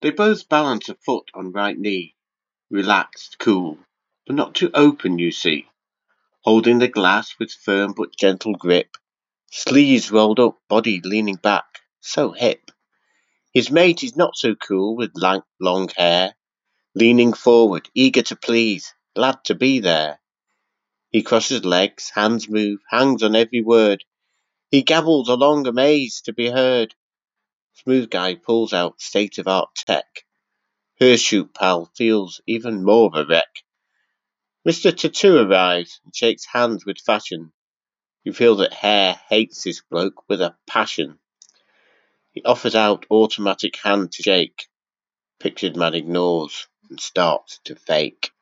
They both balance a foot on right knee, relaxed, cool, but not too open, you see, holding the glass with firm but gentle grip, sleeves rolled up, body leaning back, so hip. His mate is not so cool with lank, long hair, leaning forward, eager to please, glad to be there. He crosses legs, hands move, hangs on every word. He gabbles along amazed to be heard. Smooth guy pulls out state of art tech. Shoot pal feels even more of a wreck. Mr. Tattoo arrives and shakes hands with fashion. You feel that Hare hates this bloke with a passion. He offers out automatic hand to shake. Pictured man ignores and starts to fake.